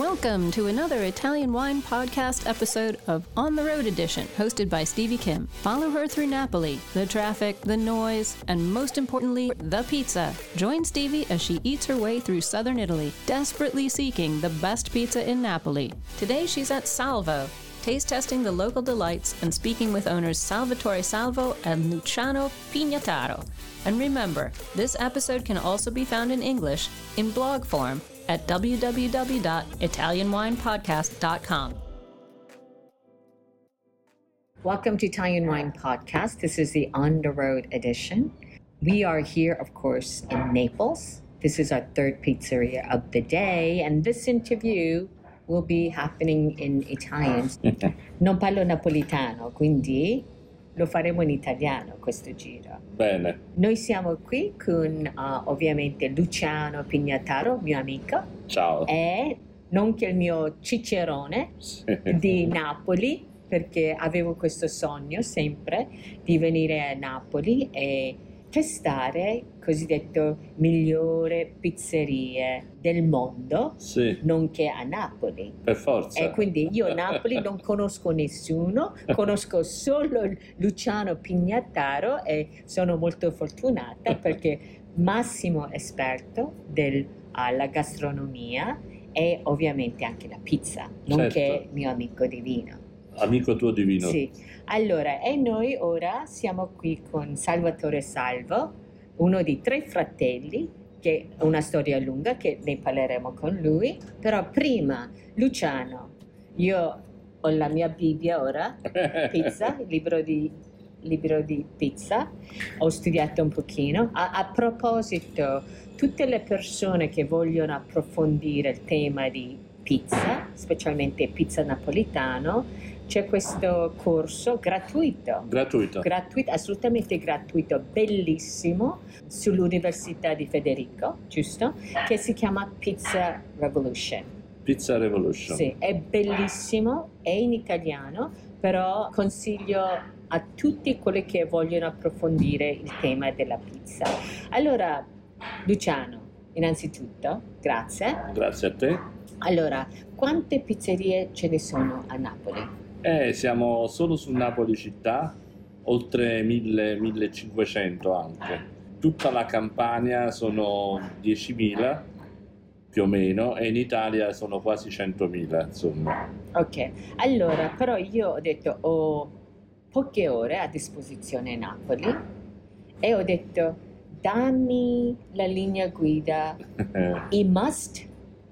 Welcome to another Italian Wine Podcast episode of On the Road Edition, hosted by Stevie Kim. Follow her through Napoli, the traffic, the noise, and most importantly, the pizza. Join Stevie as she eats her way through southern Italy, desperately seeking the best pizza in Napoli. Today she's at Salvo, taste testing the local delights and speaking with owners Salvatore Salvo and Luciano Pignataro. And remember, this episode can also be found in English in blog form at www.italianwinepodcast.com. Welcome to Italian Wine Podcast. This is the on the road edition. We are here, of course, in Naples. This is our third pizzeria of the day, and this interview will be happening in Italian. Non parlo napolitano, quindi lo faremo in italiano questo giro. Bene, Noi siamo qui con uh, ovviamente Luciano Pignataro, mio amico, ciao. e nonché il mio cicerone di Napoli, perché avevo questo sogno sempre di venire a Napoli e testare cosiddetto migliore pizzerie del mondo, Sì, nonché a Napoli. per forza. E quindi io a Napoli non conosco nessuno, conosco solo Luciano Pignataro e sono molto fortunata perché Massimo esperto della gastronomia e ovviamente anche la pizza, nonché Certo. mio amico divino. Amico tuo divino. Sì, allora, e noi ora siamo qui con Salvatore Salvo, uno di tre fratelli, che è una storia lunga, che ne parleremo con lui, però prima, Luciano, io ho la mia Bibbia ora, pizza, libro di, libro di pizza, ho studiato un pochino. A, a proposito, tutte le persone che vogliono approfondire il tema di pizza, specialmente pizza napolitano, c'è questo corso gratuito. Gratuito. Gratuito, assolutamente gratuito, bellissimo, sull'Università di Federico, giusto? Che si chiama Pizza Revolution. Pizza Revolution. Sì, è bellissimo, è in italiano, però consiglio a tutti quelli che vogliono approfondire il tema della pizza. Allora, Luciano, innanzitutto, grazie. Grazie a te. Allora, quante pizzerie ce ne sono a Napoli? Eh, siamo solo su Napoli città, oltre 1000-1500 anche. Tutta la Campania sono 10.000 più o meno e in Italia sono quasi 100.000, insomma. Ok, allora, però io ho detto ho poche ore a disposizione a Napoli e ho detto dammi la linea guida, i must,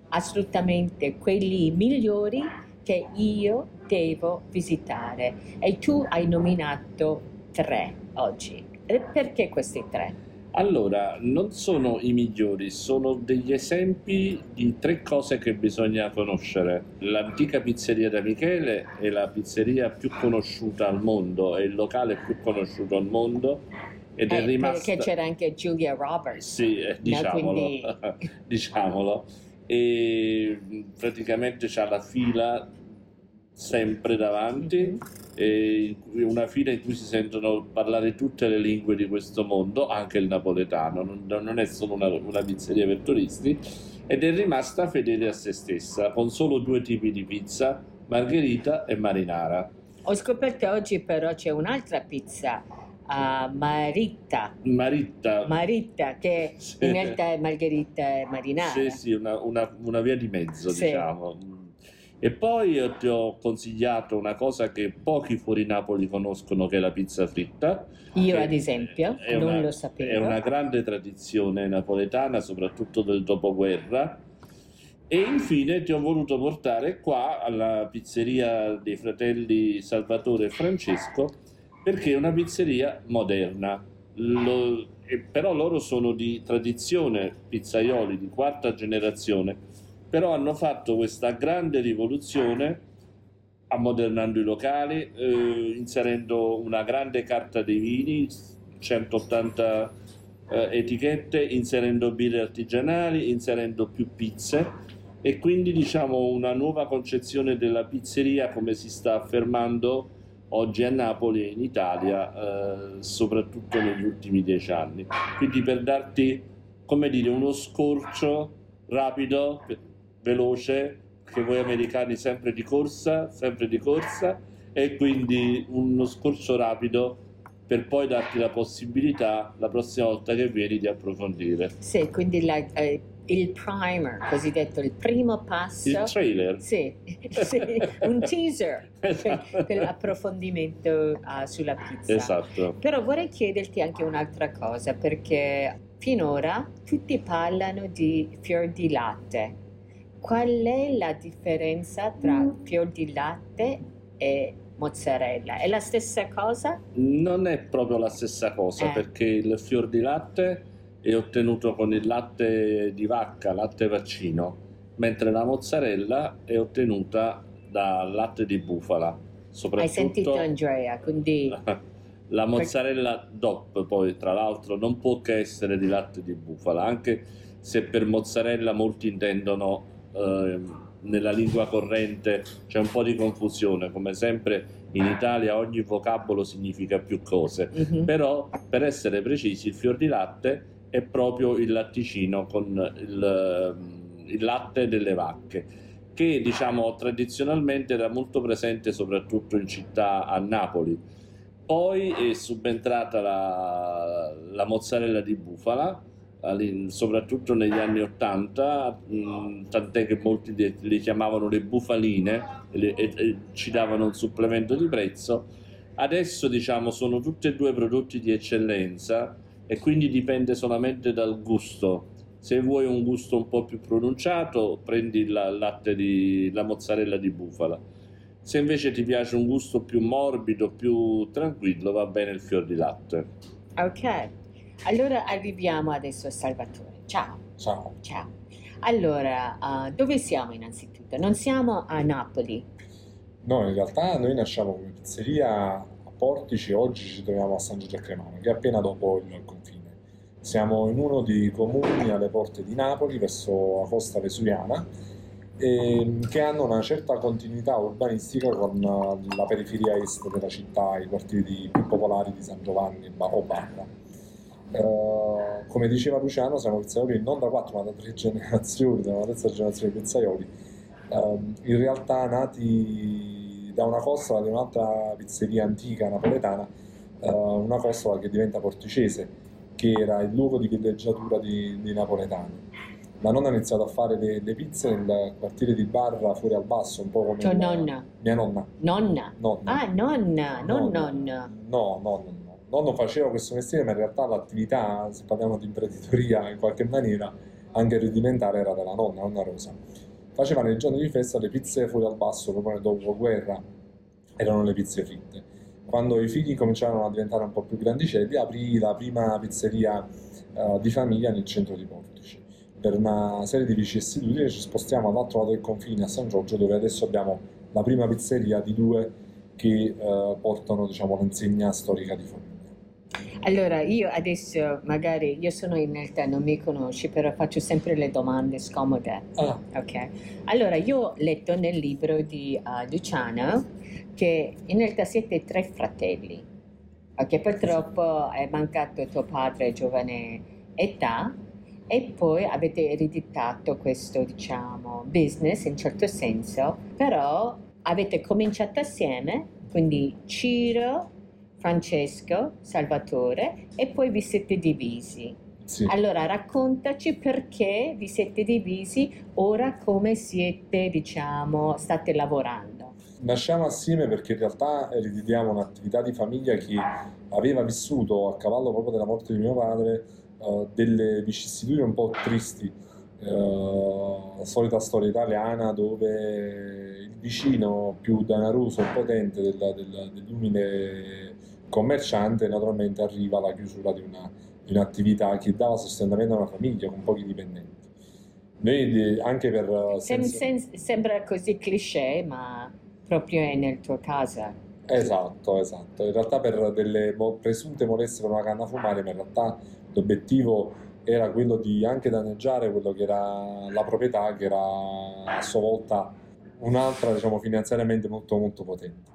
assolutamente quelli migliori che io devo visitare. E tu hai nominato tre oggi. Perché questi tre? Allora, non sono i migliori, sono degli esempi di tre cose che bisogna conoscere. L'antica pizzeria da Michele è la pizzeria più conosciuta al mondo, è il locale più conosciuto al mondo ed è Eh, rimasta... Perché c'era anche Julia Roberts. Sì, eh, diciamolo, quindi- diciamolo. E praticamente c'ha la fila sempre davanti, Mhm. e una fila in cui si sentono parlare tutte le lingue di questo mondo, anche il napoletano, non, non è solo una, una pizzeria per turisti, ed è rimasta fedele a se stessa, con solo due tipi di pizza, margherita e marinara. Ho scoperto oggi però c'è un'altra pizza, uh, Marita, Maritta, Marita che Sì. in realtà è margherita e marinara. Sì, sì, una, una- una via di mezzo, Sì. diciamo. E poi io ti ho consigliato una cosa che pochi fuori Napoli conoscono, che è la pizza fritta. Io ad esempio non una- lo sapevo. È una grande tradizione napoletana, soprattutto del dopoguerra. E infine ti ho voluto portare qua alla pizzeria dei fratelli Salvatore e Francesco, perché è una pizzeria moderna. Lo- però loro sono di tradizione pizzaioli di quarta generazione, però hanno fatto questa grande rivoluzione ammodernando i locali, eh, inserendo una grande carta dei vini, 180 eh, etichette, inserendo birre artigianali, inserendo più pizze e quindi diciamo una nuova concezione della pizzeria come si sta affermando oggi a Napoli e in Italia, eh, soprattutto negli ultimi dieci anni. Quindi per darti, come dire, uno scorcio rapido, veloce, che voi americani sempre di corsa, sempre di corsa, e quindi uno scorcio rapido per poi darti la possibilità la prossima volta che vieni di approfondire. Sì, quindi la, eh, il primer, cosiddetto il primo passo. Il trailer. Sì, sì un teaser Esatto. per, per l'approfondimento uh, sulla pizza. Esatto. Però vorrei chiederti anche un'altra cosa, perché finora tutti parlano di fior di latte. Qual è la differenza tra fior di latte e mozzarella? È la stessa cosa? Non è proprio la stessa cosa Eh. perché il fior di latte è ottenuto con il latte di vacca, latte vaccino, mentre la mozzarella è ottenuta dal latte di bufala. Soprattutto Hai sentito Andrea, quindi la mozzarella DOP, poi tra l'altro, non può che essere di latte di bufala, anche se per mozzarella molti intendono ehm, nella lingua corrente c'è un po' di confusione, come sempre in Italia ogni vocabolo significa più cose. Mhm. Però, per essere precisi, il fior di latte è proprio il latticino con il, ehm, il latte delle vacche, che diciamo tradizionalmente era molto presente soprattutto in città a Napoli. Poi è subentrata la, la mozzarella di bufala, soprattutto negli anni 80, mh, tant'è che molti le, chiamavano le bufaline e, e- e ci davano un supplemento di prezzo. Adesso diciamo sono tutti e due prodotti di eccellenza e quindi dipende solamente dal gusto. Se vuoi un gusto un po' più pronunciato, prendi la, latte di, la mozzarella di bufala. Se invece ti piace un gusto più morbido, più tranquillo, va bene il fior di latte. Ok, allora arriviamo adesso a Salvatore. Ciao, Ciao. ciao. Allora, uh, dove siamo innanzitutto? Non siamo a Napoli. No, in realtà noi nasciamo come pizzeria a Portici, oggi ci troviamo a San Giorgio a Cremano, che è appena dopo il confine. Siamo in uno dei comuni alle porte di Napoli, verso la costa vesuviana, e- che hanno una certa continuità urbanistica con la periferia est della città, i quartieri più popolari di San Giovanni o Barra. Eh, come diceva Luciano, siamo pizzaioli non da quattro ma da tre generazioni, da una terza generazione di pizzaioli. Ehm, in realtà nati da una costola di un'altra pizzeria antica napoletana, eh, una costola che diventa porticese, che era il luogo di villeggiatura di, di napoletani. La nonna ha iniziato a fare le, le pizze nel quartiere di Barra fuori al basso, un po' come Tua nonna. mia nonna. Nonna. nonna. Ah, nonna, non Nonna. nonna. No, no, no, no. Nonno faceva questo mestiere, ma in realtà l'attività, se parliamo di imprenditoria in qualche maniera, anche rudimentale, era della nonna, nonna Rosa. Faceva nei giorni di festa le pizze fuori al basso, proprio nel dopoguerra, erano le pizze fritte. Quando i figli cominciarono a diventare un po' più grandicelli, aprì la prima pizzeria eh, di famiglia nel centro di Portici. Per una serie di vicissitudini ci spostiamo all'altro lato del confine, a San Giorgio, dove adesso abbiamo la prima pizzeria di due che eh, portano diciamo, l'insegna storica di famiglia. Allora, io adesso magari, io sono in realtà, non mi conosci, però faccio sempre le domande scomode. Ah, Ok, allora io ho letto nel libro di uh, Luciano che in realtà siete tre fratelli, ok, purtroppo è mancato tuo padre a giovane età e poi avete ereditato questo, diciamo, business in certo senso, però avete cominciato assieme, quindi Ciro, Francesco, Salvatore e poi vi siete divisi. sì. Allora raccontaci perché vi siete divisi, ora come siete, diciamo, state lavorando. Nasciamo assieme perché in realtà ereditiamo un'attività di famiglia che aveva vissuto a cavallo proprio della morte di mio padre eh, delle vicissitudini un po' tristi. La solita storia italiana dove il vicino più danaroso e potente della- della- dell'umile commerciante naturalmente arriva alla chiusura di, una- di un'attività che dava sostentamento a una famiglia con pochi dipendenti. Noi eh, anche per... eh, senso- sem- sembra così cliché, ma proprio è nel tuo caso. Esatto, esatto. In realtà per delle presunte molestie per una canna fumare, ma in realtà l'obiettivo era quello di anche danneggiare quello che era la proprietà, che era a sua volta un'altra, diciamo, finanziariamente molto molto potente.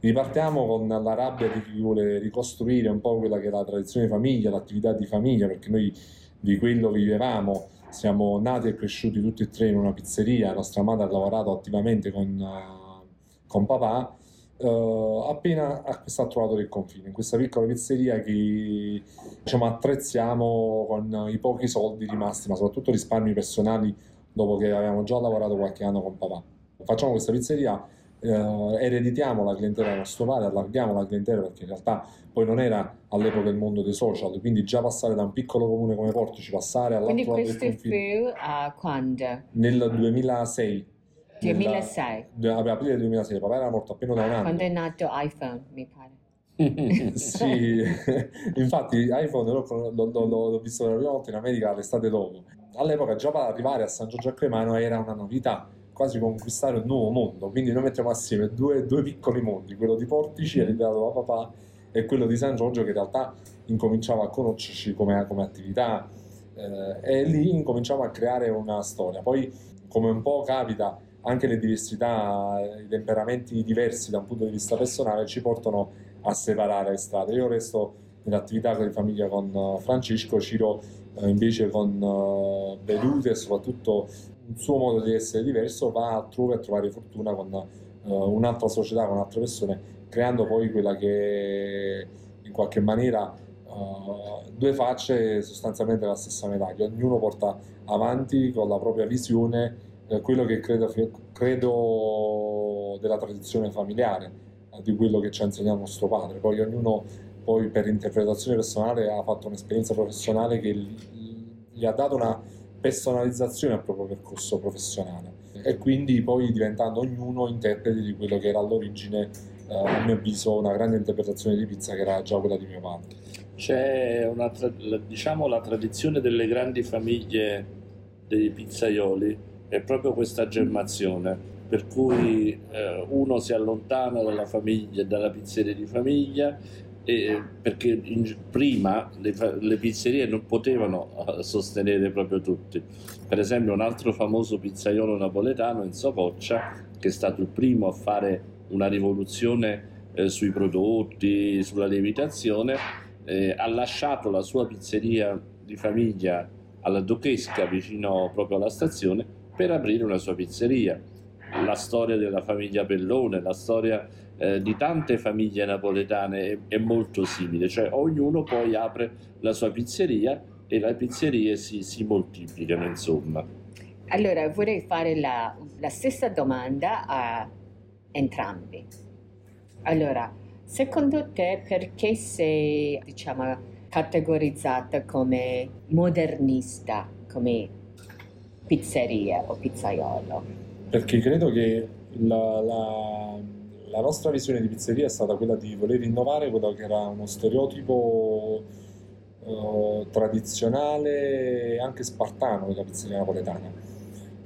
Ripartiamo con la rabbia di chi vuole ricostruire un po' quella che è la tradizione di famiglia, l'attività di famiglia, perché noi di quello vivevamo siamo nati e cresciuti tutti e tre in una pizzeria, la nostra madre ha lavorato attivamente con, uh, con papà, uh, appena ha trovato del confine, in questa piccola pizzeria che diciamo, attrezziamo con i pochi soldi rimasti, ma soprattutto risparmi personali dopo che avevamo già lavorato qualche anno con papà. Facciamo questa pizzeria eh, ereditiamo la clientela del nostro padre, allarghiamo la clientela perché in realtà poi non era all'epoca il mondo dei social, quindi già passare da un piccolo comune come Portici, passare all'altro lato del confine. Quindi questo fu uh, quando? Nel 2006. 2006? Nella, aprile 2006, papà era morto appena da un anno. Quando è nato iPhone, mi pare. sì, infatti iPhone l'ho, l'ho, l'ho, l'ho visto per la prima volta in America l'estate dopo. All'epoca già per arrivare a San Giorgio a Cremano era una novità quasi conquistare un nuovo mondo. Quindi noi mettiamo assieme due, due piccoli mondi, quello di Portici, mm-hmm. ereditato da papà, e quello di San Giorgio, che in realtà incominciava a conoscerci come, come attività. Eh, e lì incominciamo a creare una storia. Poi, come un po' capita, anche le diversità, i temperamenti diversi da un punto di vista personale ci portano a separare le strade. Io resto nell'attività di famiglia con eh, Francesco, Ciro eh, invece con uh, Beduti e soprattutto un suo modo di essere diverso va altrove a trovare fortuna con uh, un'altra società, con altre persone, creando poi quella che in qualche maniera uh, due facce sostanzialmente la stessa medaglia, ognuno porta avanti con la propria visione uh, quello che credo, credo della tradizione familiare, di quello che ci ha insegnato nostro padre, poi ognuno poi per interpretazione personale ha fatto un'esperienza professionale che gli ha dato una personalizzazione al proprio percorso professionale e quindi poi diventando ognuno interprete di quello che era all'origine, eh, a mio avviso, una grande interpretazione di pizza che era già quella di mio padre. C'è una, diciamo, la tradizione delle grandi famiglie dei pizzaioli, è proprio questa germazione, per cui eh, uno si allontana dalla famiglia, dalla pizzeria di famiglia eh, perché in, prima le, le, pizzerie non potevano eh, sostenere proprio tutti. Per esempio un altro famoso pizzaiolo napoletano, Enzo Coccia, che è stato il primo a fare una rivoluzione eh, sui prodotti, sulla lievitazione, eh, ha lasciato la sua pizzeria di famiglia alla Duchesca, vicino proprio alla stazione, per aprire una sua pizzeria. La storia della famiglia Pellone, la storia eh, di tante famiglie napoletane è, è, molto simile, cioè ognuno poi apre la sua pizzeria e le pizzerie si, si moltiplicano, insomma. Allora vorrei fare la, la stessa domanda a entrambi. Allora, secondo te perché sei, diciamo, categorizzata come modernista, come pizzeria o pizzaiolo? Perché credo che la, la la nostra visione di pizzeria è stata quella di voler innovare quello che era uno stereotipo eh, tradizionale e anche spartano della pizzeria napoletana.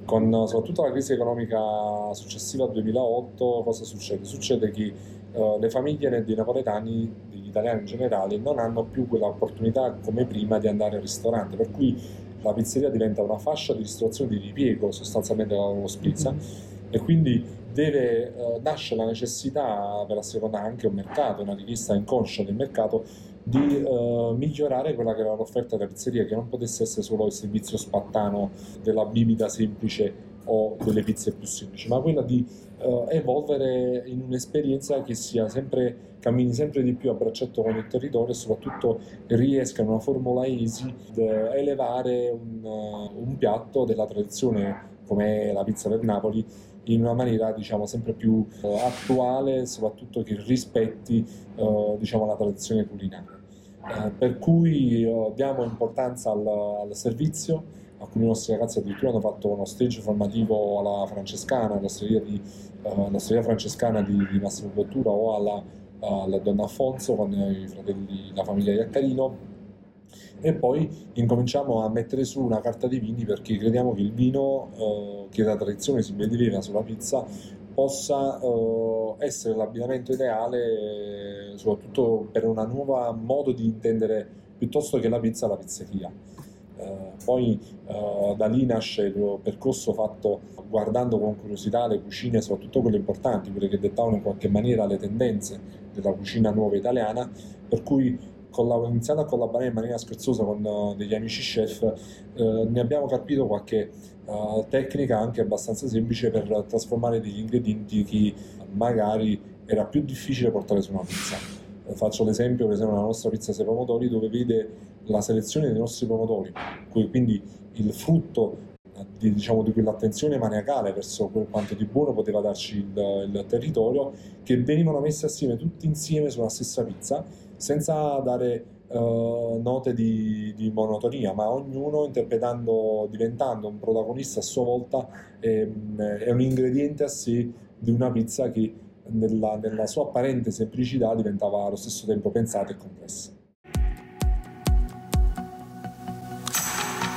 Con soprattutto la crisi economica successiva al 2008, cosa succede? Succede che eh, le famiglie dei napoletani, degli italiani in generale, non hanno più quell'opportunità come prima di andare al ristorante, per cui la pizzeria diventa una fascia di ristorazione di ripiego sostanzialmente della loro spesa mm-hmm. e quindi deve, eh, nasce la necessità per assecondare anche un mercato, una richiesta inconscia del mercato di eh, migliorare quella che era l'offerta della pizzeria, che non potesse essere solo il servizio spattano della bibita semplice o delle pizze più semplici, ma quella di eh, evolvere in un'esperienza che sia sempre, cammini sempre di più a braccetto con il territorio e soprattutto riesca in una formula easy ad elevare un, un piatto della tradizione come la pizza del Napoli in una maniera diciamo, sempre più uh, attuale, soprattutto che rispetti uh, diciamo, la tradizione culinaria. Uh, per cui diamo importanza al, al, servizio, alcuni nostri ragazzi addirittura hanno fatto uno stage formativo alla francescana, all'osteria, di, all'osteria francescana di, di, Massimo Bottura o alla, alla Donna Affonso con i fratelli, la famiglia Iaccarino e poi incominciamo a mettere su una carta di vini perché crediamo che il vino, eh, che da tradizione si beveva sulla pizza, possa eh, essere l'abbinamento ideale, soprattutto per un nuovo modo di intendere piuttosto che la pizza la pizzeria. Eh, poi eh, da lì nasce il percorso fatto guardando con curiosità le cucine, soprattutto quelle importanti, quelle che dettavano in qualche maniera le tendenze della cucina nuova italiana, per cui collab- iniziando a collaborare in maniera scherzosa con uh, degli amici chef, uh, ne abbiamo capito qualche uh, tecnica anche abbastanza semplice per trasformare degli ingredienti che magari era più difficile portare su una pizza. Faccio l'esempio, per esempio, della nostra pizza sei pomodori, dove vede la selezione dei nostri pomodori, quindi il frutto di, diciamo, di quell'attenzione maniacale verso quanto di buono poteva darci il, il, territorio, che venivano messi assieme tutti insieme sulla stessa pizza, senza dare uh, note di, di, monotonia, ma ognuno interpretando, diventando un protagonista a sua volta, è, è un ingrediente a sé di una pizza che nella, nella sua apparente semplicità diventava allo stesso tempo pensata e complessa.